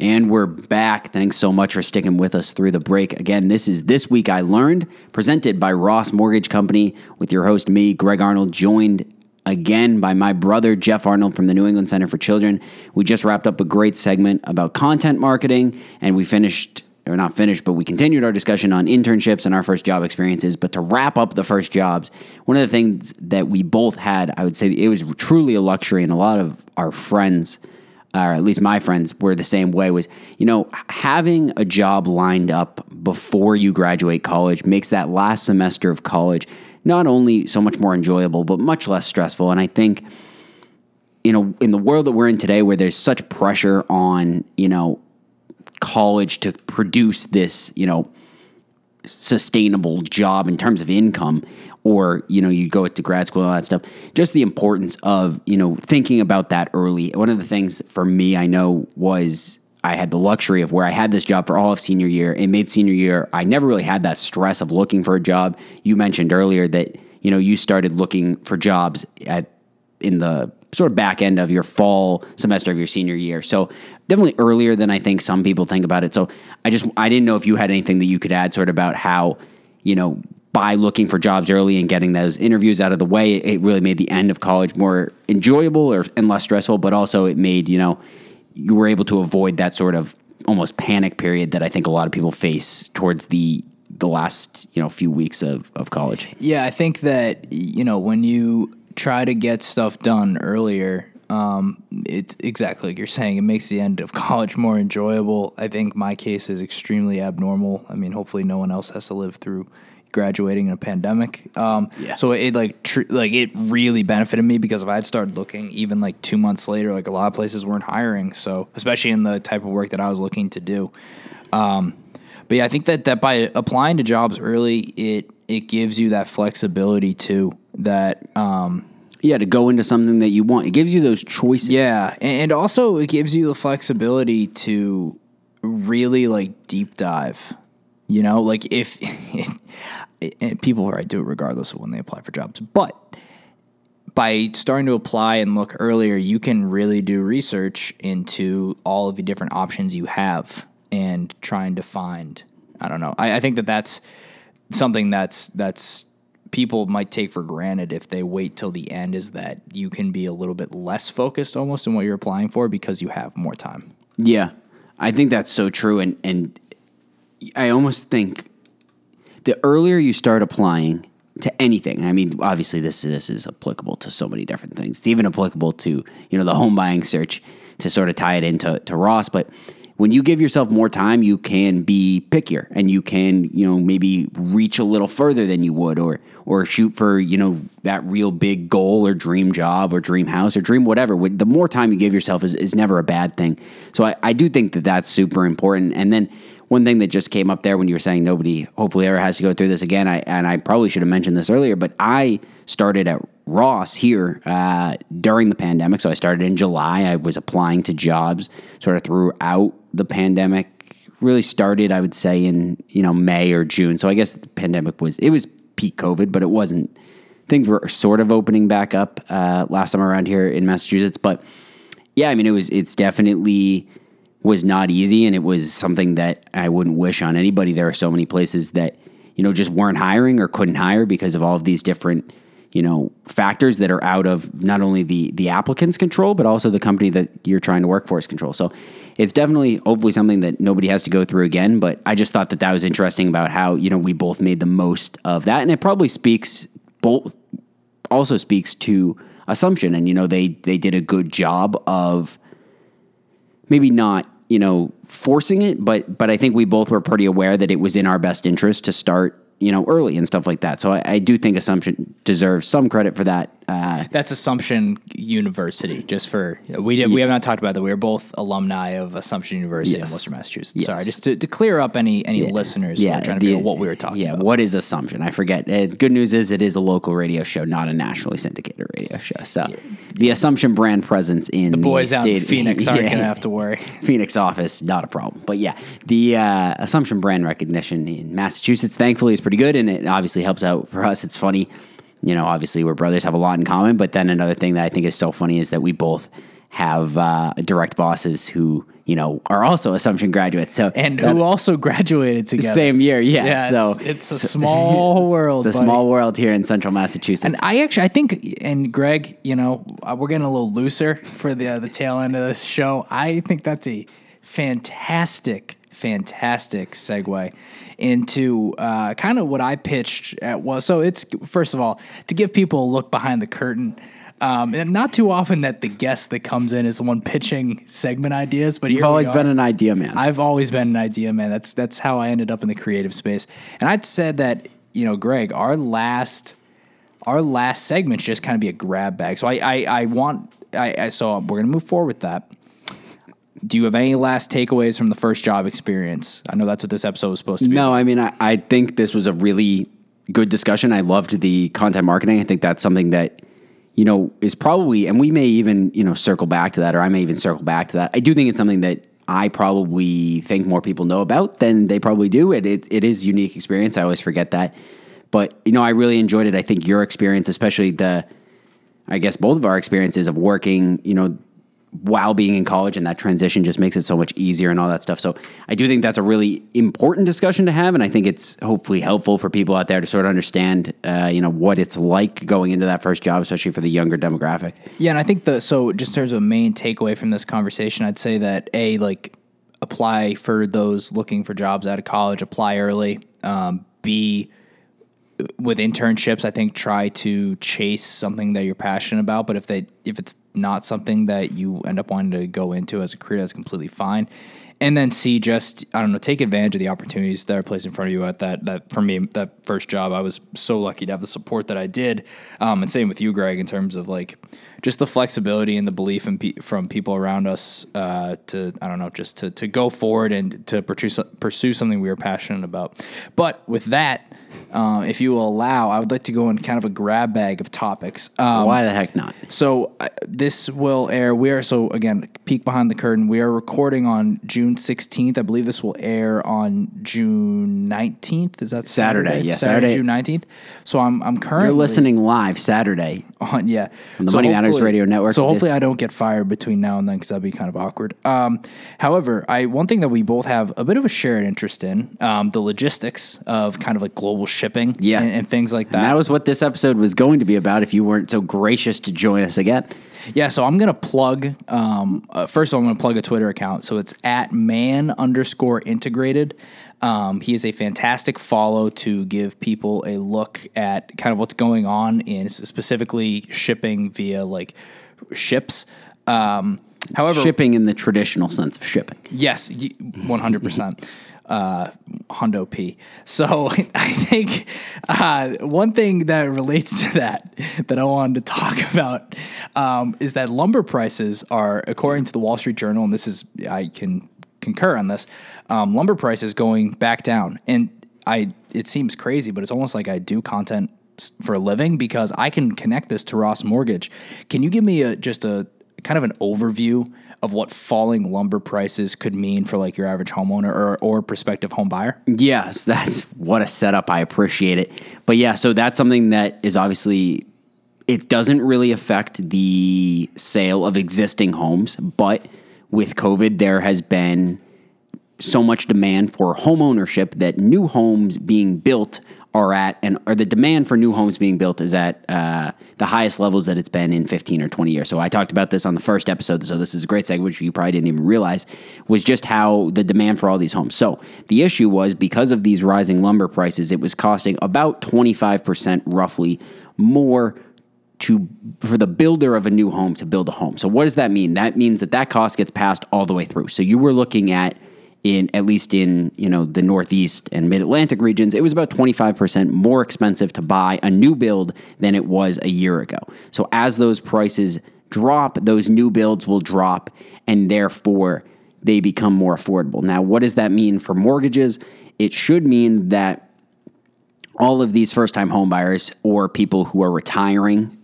And we're back. Thanks so much for sticking with us through the break. Again, this is This Week I Learned, presented by Ross Mortgage Company, with your host, me, Greg Arnold, joined again by my brother, Jeff Arnold from the New England Center for Children. We just wrapped up a great segment about content marketing, and we finished, or not finished, but we continued our discussion on internships and our first job experiences. But to wrap up the first jobs, one of the things that we both had, I would say it was truly a luxury, and a lot of our friends or at least my friends were the same way was you know having a job lined up before you graduate college makes that last semester of college not only so much more enjoyable but much less stressful. And i think you know in the world that we're in today where there's such pressure on you know college to produce this you know sustainable job in terms of income or you know you go to grad school and all that stuff just the importance of you know thinking about that early. One of the things for me i know was i had the luxury of where i had this job for all of senior year. And mid senior year i never really had that stress of looking for a job. You mentioned earlier that you know you started looking for jobs at in the sort of back end of your fall semester of your senior year. So definitely earlier than i think some people think about it. So i just i didn't know if you had anything that you could add sort of about how you know by looking for jobs early and getting those interviews out of the way, it really made the end of college more enjoyable or, and less stressful. But also, it made you know you were able to avoid that sort of almost panic period that I think a lot of people face towards the the last you know few weeks of, of college. Yeah, I think that you know when you try to get stuff done earlier, um, it's exactly like you're saying. It makes the end of college more enjoyable. I think my case is extremely abnormal. I mean, hopefully, no one else has to live through graduating in a pandemic. Um, Yeah. So it like tr- like it really benefited me because if I had started looking even like two months later, like a lot of places weren't hiring. So especially in the type of work that I was looking to do. Um, but yeah, I think that that by applying to jobs early, it it gives you that flexibility too. That um, Yeah, to go into something that you want, it gives you those choices. yeah, and and also it gives you the flexibility to really like deep dive. You know, like if people right do it regardless of when they apply for jobs, but by starting to apply and look earlier, you can really do research into all of the different options you have and trying to find. I don't know. I, I think that that's something that's that's people might take for granted if they wait till the end. Is that you can be a little bit less focused almost in what you're applying for because you have more time. Yeah, I think that's so true, and and I almost think the earlier you start applying to anything, I mean, obviously this this is applicable to so many different things. It's even applicable to you know the home buying search to sort of tie it into to Ross, but. When you give yourself more time, you can be pickier and you can, you know, maybe reach a little further than you would or or shoot for, you know, that real big goal or dream job or dream house or dream whatever. The more time you give yourself is, is never a bad thing. So I, I do think that that's super important. And then one thing that just came up there when you were saying nobody hopefully ever has to go through this again, I and I probably should have mentioned this earlier, but I started at Ross here uh, during the pandemic. So I started in July. I was applying to jobs sort of throughout the pandemic. Really started, I would say, in you know May or June. So I guess the pandemic was it was peak COVID, but it wasn't. Things were sort of opening back up uh, last time around here in Massachusetts, but yeah, I mean, it was. It's definitely was not easy, and it was something that I wouldn't wish on anybody. There are so many places that you know just weren't hiring or couldn't hire because of all of these different you know factors that are out of not only the the applicant's control but also the company that you're trying to work for is control. So it's definitely hopefully something that nobody has to go through again. But I just thought that that was interesting about how you know we both made the most of that, and it probably speaks both also speaks to assumption and you know they they did a good job of maybe not you know forcing it but but i think we both were pretty aware that it was in our best interest to start you know early and stuff like that. So i, I do think assumption deserves some credit for that uh, That's Assumption University. Just for we did, we have not talked about that. We are both alumni of Assumption University Yes. in Worcester, Massachusetts. Yes. Sorry, just to, to clear up any any listeners who are trying to the- figure out what we were talking yeah about. what is assumption i forget uh, good news is it is a local radio show not a nationally syndicated radio show so the assumption brand presence in the, Boys out in Phoenix aren't Yeah. going to have to worry. Phoenix office, not a problem. But yeah, the uh, Assumption brand recognition in Massachusetts, thankfully, is pretty good, and it obviously helps out for us. It's funny, you know, obviously we're brothers, have a lot in common. But then another thing that I think is so funny is that we both have uh, direct bosses who, you know, are also Assumption graduates. So and that- who also graduated together. same year, yeah. Yeah, so it's, it's a small world. It's a buddy. small world here in Central Massachusetts. And I actually, I think, and Greg, you know, uh, we're getting a little looser for the uh, the tail end of this show. I think that's a fantastic, fantastic segue into uh, kind of what I pitched at was. So it's first of all to give people a look behind the curtain. Um, and not too often that the guest that comes in is the one pitching segment ideas, but You've always been an idea man. I've always been an idea man. That's that's how I ended up in the creative space. And I said that you know, Greg, our last our last segment should just kind of be a grab bag. So I I, I want I, I so we're gonna move forward with that. Do you have any last takeaways from the first job experience? I know that's what this episode was supposed to be. No, I mean, I, I think this was a really good discussion. I loved the content marketing. I think that's something that, you know, is probably, and we may even, you know, circle back to that, or I may even circle back to that. I do think it's something that I probably think more people know about than they probably do. It, it, it is unique experience. I always forget that. But, you know, I really enjoyed it. I think your experience, especially the, I guess both of our experiences of working, you know, while being in college and that transition just makes it so much easier and all that stuff. So I do think that's a really important discussion to have, and I think it's hopefully helpful for people out there to sort of understand, uh, you know, what it's like going into that first job, especially for the younger demographic. Yeah, and I think the so just in terms of main takeaway from this conversation, I'd say that a like apply for those looking for jobs out of college, apply early. Um, B with internships, I think try to chase something that you're passionate about. But if they if it's not something that you end up wanting to go into as a career, that's completely fine. And then C, just I don't know, take advantage of the opportunities that are placed in front of you at that that for me that first job. I was so lucky to have the support that I did, um, and same with you, Greg, in terms of like just the flexibility and the belief in pe- from people around us uh, to I don't know, just to to go forward and to pursue pursue something we were passionate about. But with that, uh, if you will allow, I would like to go in kind of a grab bag of topics. Um, Why the heck not? so uh, this will air. We are so again peek behind the curtain. We are recording on June sixteenth. I believe this will air on June nineteenth. Is that Saturday, Yes, Saturday, Saturday. June nineteenth. So I'm I'm currently You're listening live Saturday. on yeah On the So Money Matters hopefully- Radio Network. So hopefully I don't get fired between now and then because that'd be kind of awkward. Um, however, I one thing that we both have a bit of a shared interest in um, the logistics of kind of like global shipping Yeah. and, and things like that. And that was what this episode was going to be about if you weren't so gracious to join us again. Yeah, so I'm gonna plug. Um, uh, first of all, I'm gonna plug a Twitter account. So it's at man underscore integrated. Um, he is a fantastic follow to give people a look at kind of what's going on in specifically shipping via like ships. Um, however, Shipping in the traditional sense of shipping. Yes, one hundred percent. Uh, Hondo P. So I think uh, one thing that relates to that that I wanted to talk about um, is that lumber prices are, according to the Wall Street Journal, and this is I can concur on this. Um, lumber prices going back down, and I it seems crazy, but it's almost like I do content for a living because I can connect this to Ross Mortgage. Can you give me a just a kind of an overview of what falling lumber prices could mean for like your average homeowner or, or prospective home buyer? Yes, that's what a setup. I appreciate it. But yeah, so that's something that is obviously it doesn't really affect the sale of existing homes, but with COVID there has been so much demand for home ownership that new homes being built are at and or the demand for new homes being built is at uh, the highest levels that it's been in 15 or 20 years. So I talked about this on the first episode. So this is a great segue, which you probably didn't even realize was just how the demand for all these homes. So the issue was because of these rising lumber prices, it was costing about 25% roughly more to for the builder of a new home to build a home. So what does that mean? That means that that cost gets passed all the way through. So you were looking at in at least in you know the Northeast and Mid Atlantic regions, it was about twenty five percent more expensive to buy a new build than it was a year ago. So as those prices drop, those new builds will drop, and therefore they become more affordable. Now, what does that mean for mortgages? It should mean that all of these first time homebuyers or people who are retiring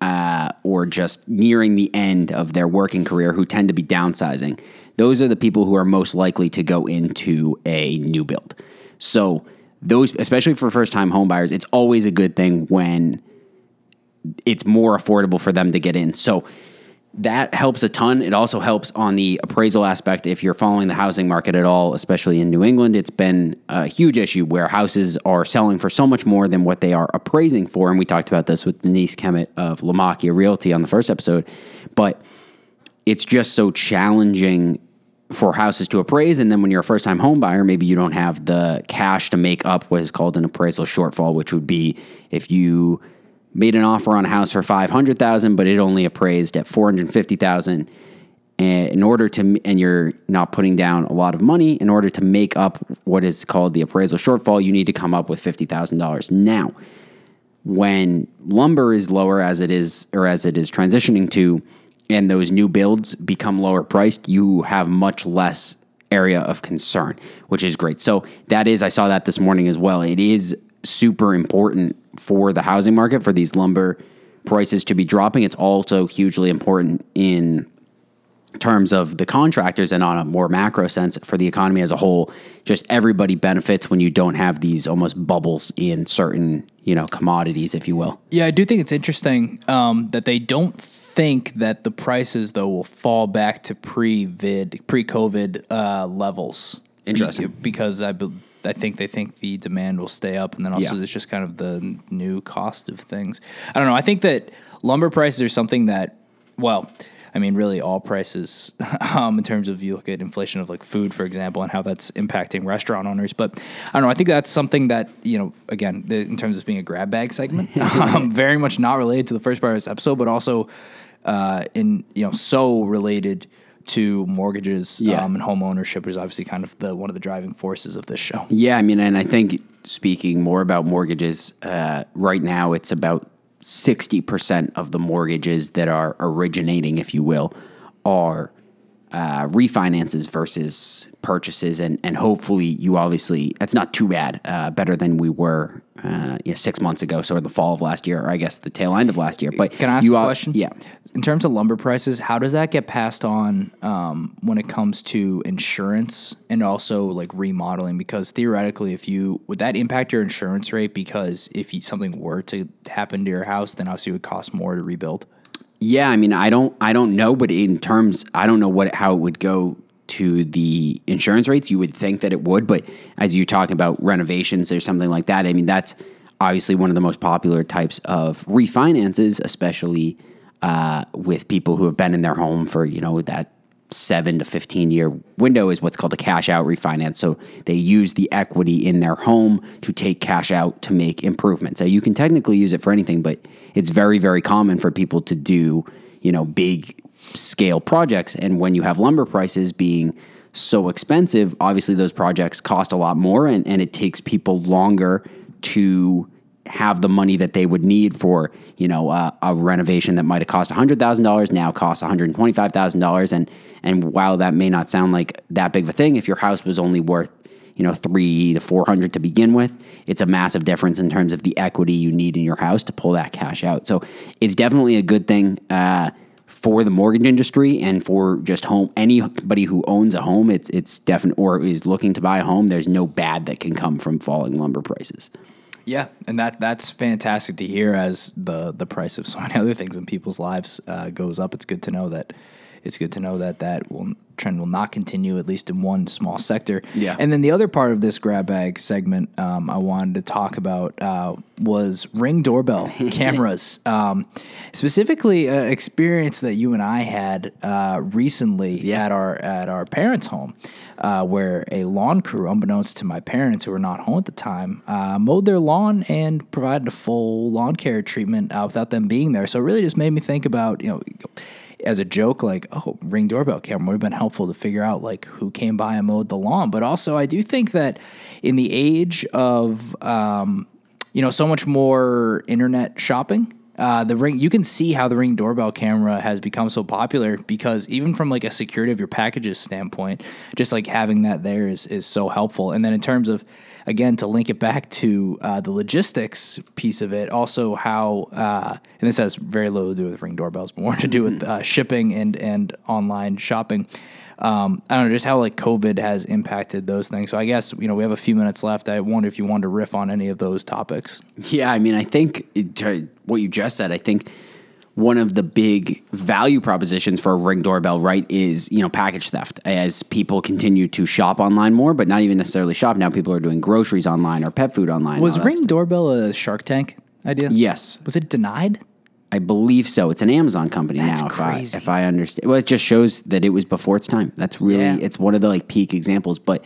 uh, or just nearing the end of their working career who tend to be downsizing, those are the people who are most likely to go into a new build. So, those, especially for first time homebuyers, it's always a good thing when it's more affordable for them to get in. So, that helps a ton. It also helps on the appraisal aspect. If you're following the housing market at all, especially in New England, it's been a huge issue where houses are selling for so much more than what they are appraising for. And we talked about this with Denise Kemet of Lamakia Realty on the first episode. But it's just so challenging for houses to appraise. And then when you're a first time home buyer, maybe you don't have the cash to make up what is called an appraisal shortfall, which would be if you made an offer on a house for 500,000 but it only appraised at 450,000 and in order to and you're not putting down a lot of money in order to make up what is called the appraisal shortfall you need to come up with $50,000 now when lumber is lower as it is or as it is transitioning to and those new builds become lower priced you have much less area of concern which is great. So that is i saw that this morning as well. It is super important for the housing market for these lumber prices to be dropping. It's also hugely important in terms of the contractors and on a more macro sense for the economy as a whole. Just everybody benefits when you don't have these almost bubbles in certain you know commodities, if you will. Yeah, I do think it's interesting um, that they don't think that the prices though will fall back to pre-vid, pre-COVID uh, levels. Interesting, because I I think they think the demand will stay up, and then also Yeah. it's just kind of the new cost of things. I don't know. I think that lumber prices are something that, well, I mean, really all prices, um, in terms of you look at inflation of like food, for example, and how that's impacting restaurant owners. But I don't know. I think that's something that you know, again, the, in terms of being a grab bag segment, um, very much not related to the first part of this episode, but also uh, in you know, so related to mortgages Yeah. um, and home ownership is obviously kind of the one of the driving forces of this show. Yeah, I mean, and I think speaking more about mortgages, uh, right now it's about 60% of the mortgages that are originating, if you will, are uh, refinances versus purchases. And, and hopefully, you obviously, that's not too bad, uh, better than we were uh, yeah, six months ago. So, in the fall of last year, or I guess the tail end of last year. But Can I ask you a question? Yeah. In terms of lumber prices, how does that get passed on um, when it comes to insurance and also like remodeling? Because theoretically, if you would that impact your insurance rate? Because if you, something were to happen to your house, then obviously it would cost more to rebuild. Yeah, I mean, I don't, I don't know, but in terms, I don't know what how it would go to the insurance rates. You would think that it would, but as you talk about renovations or something like that, I mean, that's obviously one of the most popular types of refinances, especially uh, with people who have been in their home for you know that seven to 15 year window is what's called a cash out refinance. So they use the equity in their home to take cash out to make improvements. So you can technically use it for anything, but it's very, very common for people to do, you know, big scale projects. And when you have lumber prices being so expensive, obviously those projects cost a lot more and, and it takes people longer to have the money that they would need for you know uh, a renovation that might have cost $100,000 now costs $125,000 and and while that may not sound like that big of a thing if your house was only worth you know 3 to 400 to begin with it's a massive difference in terms of the equity you need in your house to pull that cash out. So it's definitely a good thing uh, for the mortgage industry and for just home anybody who owns a home. It's it's definitely or is looking to buy a home there's no bad that can come from falling lumber prices Yeah, and that that's fantastic to hear. As the the price of so many other things in people's lives uh, goes up, it's good to know that it's good to know that that will trend will not continue at least in one small sector. Yeah. And then the other part of this grab bag segment um, I wanted to talk about uh, was ring doorbell cameras, um, specifically an experience that you and I had uh, recently at our at our parents' home. Uh, where a lawn crew, unbeknownst to my parents who were not home at the time, uh, mowed their lawn and provided a full lawn care treatment uh, without them being there. So it really just made me think about, you know, as a joke, like, oh, ring doorbell camera would have been helpful to figure out like who came by and mowed the lawn. But also, I do think that in the age of, um, you know, so much more internet shopping. Uh, the ring, you can see how the ring doorbell camera has become so popular because even from like a security of your packages standpoint, just like having that there is is so helpful. And then in terms of again to link it back to uh, the logistics piece of it, also how uh, and this has very little to do with ring doorbells, but more to do with uh, shipping and and online shopping. Um, I don't know just how like COVID has impacted those things. So I guess you know we have a few minutes left. I wonder if you wanted to riff on any of those topics. Yeah, I mean, I think it, what you just said, I think one of the big value propositions for a ring doorbell, right, is you know package theft. As people continue to shop online more, but not even necessarily shop now, people are doing groceries online or pet food online. Was Ring. Doorbell a Shark Tank idea? Yes, Was it denied? I believe so. It's an Amazon company That's now. If. I, if I understand, well, it just shows that it was before its time. That's really Yeah. it's one of the like peak examples. But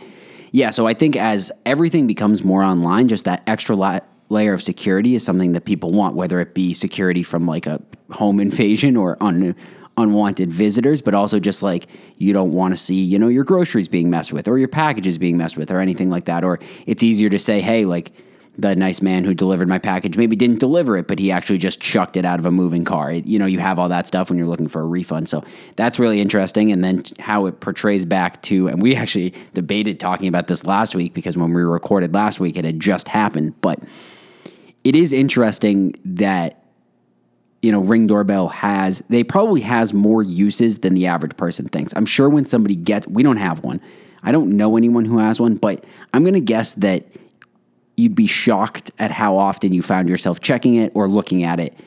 yeah, so I think as everything becomes more online, just that extra la- layer of security is something that people want, whether it be security from like a home invasion or un- unwanted visitors, but also just like you don't want to see, you know, your groceries being messed with or your packages being messed with or anything like that. Or it's easier to say, hey, like the nice man who delivered my package maybe didn't deliver it, but he actually just chucked it out of a moving car. It- you know, you have all that stuff when you're looking for a refund. So that's really interesting. And then how it portrays back to, and we actually debated talking about this last week because when we recorded last week, it had just happened. But it is interesting that you know ring doorbell has they probably has more uses than the average person thinks i'm sure when somebody gets we don't have one i don't know anyone who has one but i'm going to guess that you'd be shocked at how often you found yourself checking it or looking at it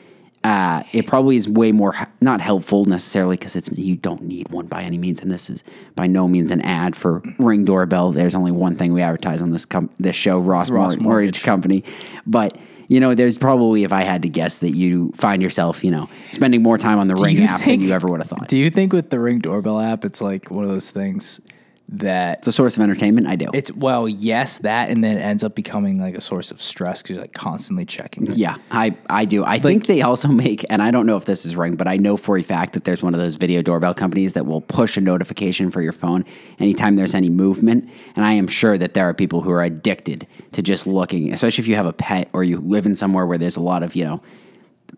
uh, it probably is way more not helpful necessarily because it's you don't need one by any means, and this is by no means an ad for Ring Doorbell. There's only one thing we advertise on this com- this show, Ross, Ross Mor- Mortgage. Mortgage Company, but you know, there's probably if I had to guess that you find yourself, you know, spending more time on the Ring app think- than you ever would have thought. Do you think with the Ring Doorbell app, it's like one of those things that it's a source of entertainment. I do. it's well, yes, that, and then it ends up becoming like a source of stress because you're like constantly checking. it. Yeah, I, I do. I think they also make, and I don't know if this is right, but I know for a fact that there's one of those video doorbell companies that will push a notification for your phone anytime there's any movement. And I am sure that there are people who are addicted to just looking, especially if you have a pet or you live in somewhere where there's a lot of, you know,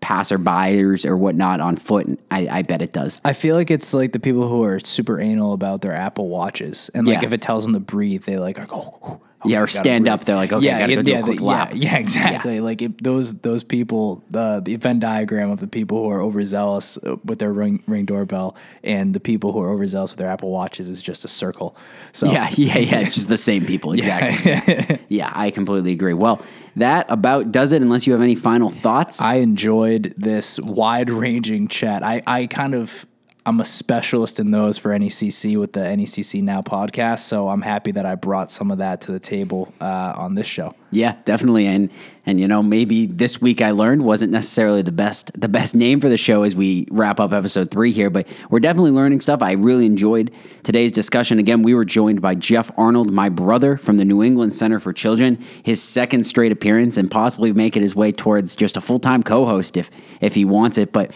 passerbyers or whatnot on foot. And I, I bet it does. I feel like it's like the people who are super anal about their Apple watches, and like Yeah. if it tells them to breathe, they like are go. "Oh, Yeah, or stand breathe." up, they're like, "Okay, I gotta go do a yeah, quick the- lap." Yeah, yeah, exactly. Like it, those those people, the the Venn diagram of the people who are overzealous uh, with their ring ring doorbell and the people who are overzealous with their Apple watches is just a circle. So Yeah, yeah, yeah. It's just the same people. Exactly. yeah, I completely agree. Well, that about does it, unless you have any final thoughts. I enjoyed this wide ranging chat. I, I kind of I'm a specialist in those for NECC with the NECC Now podcast, so I'm happy that I brought some of that to the table uh, on this show. Yeah, definitely. And and you know, maybe this week I learned wasn't necessarily the best the best name for the show as we wrap up episode three here, but we're definitely learning stuff. I really enjoyed today's discussion. Again, we were joined by Jeff Arnold, my brother from the New England Center for Children, his second straight appearance, and possibly making his way towards just a full time co host if if he wants it. But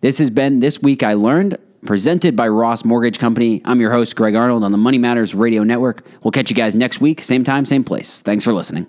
this has been This Week I Learned, presented by Ross Mortgage Company. I'm your host, Greg Arnold, on the Money Matters Radio Network. We'll catch you guys next week, same time, same place. Thanks for listening.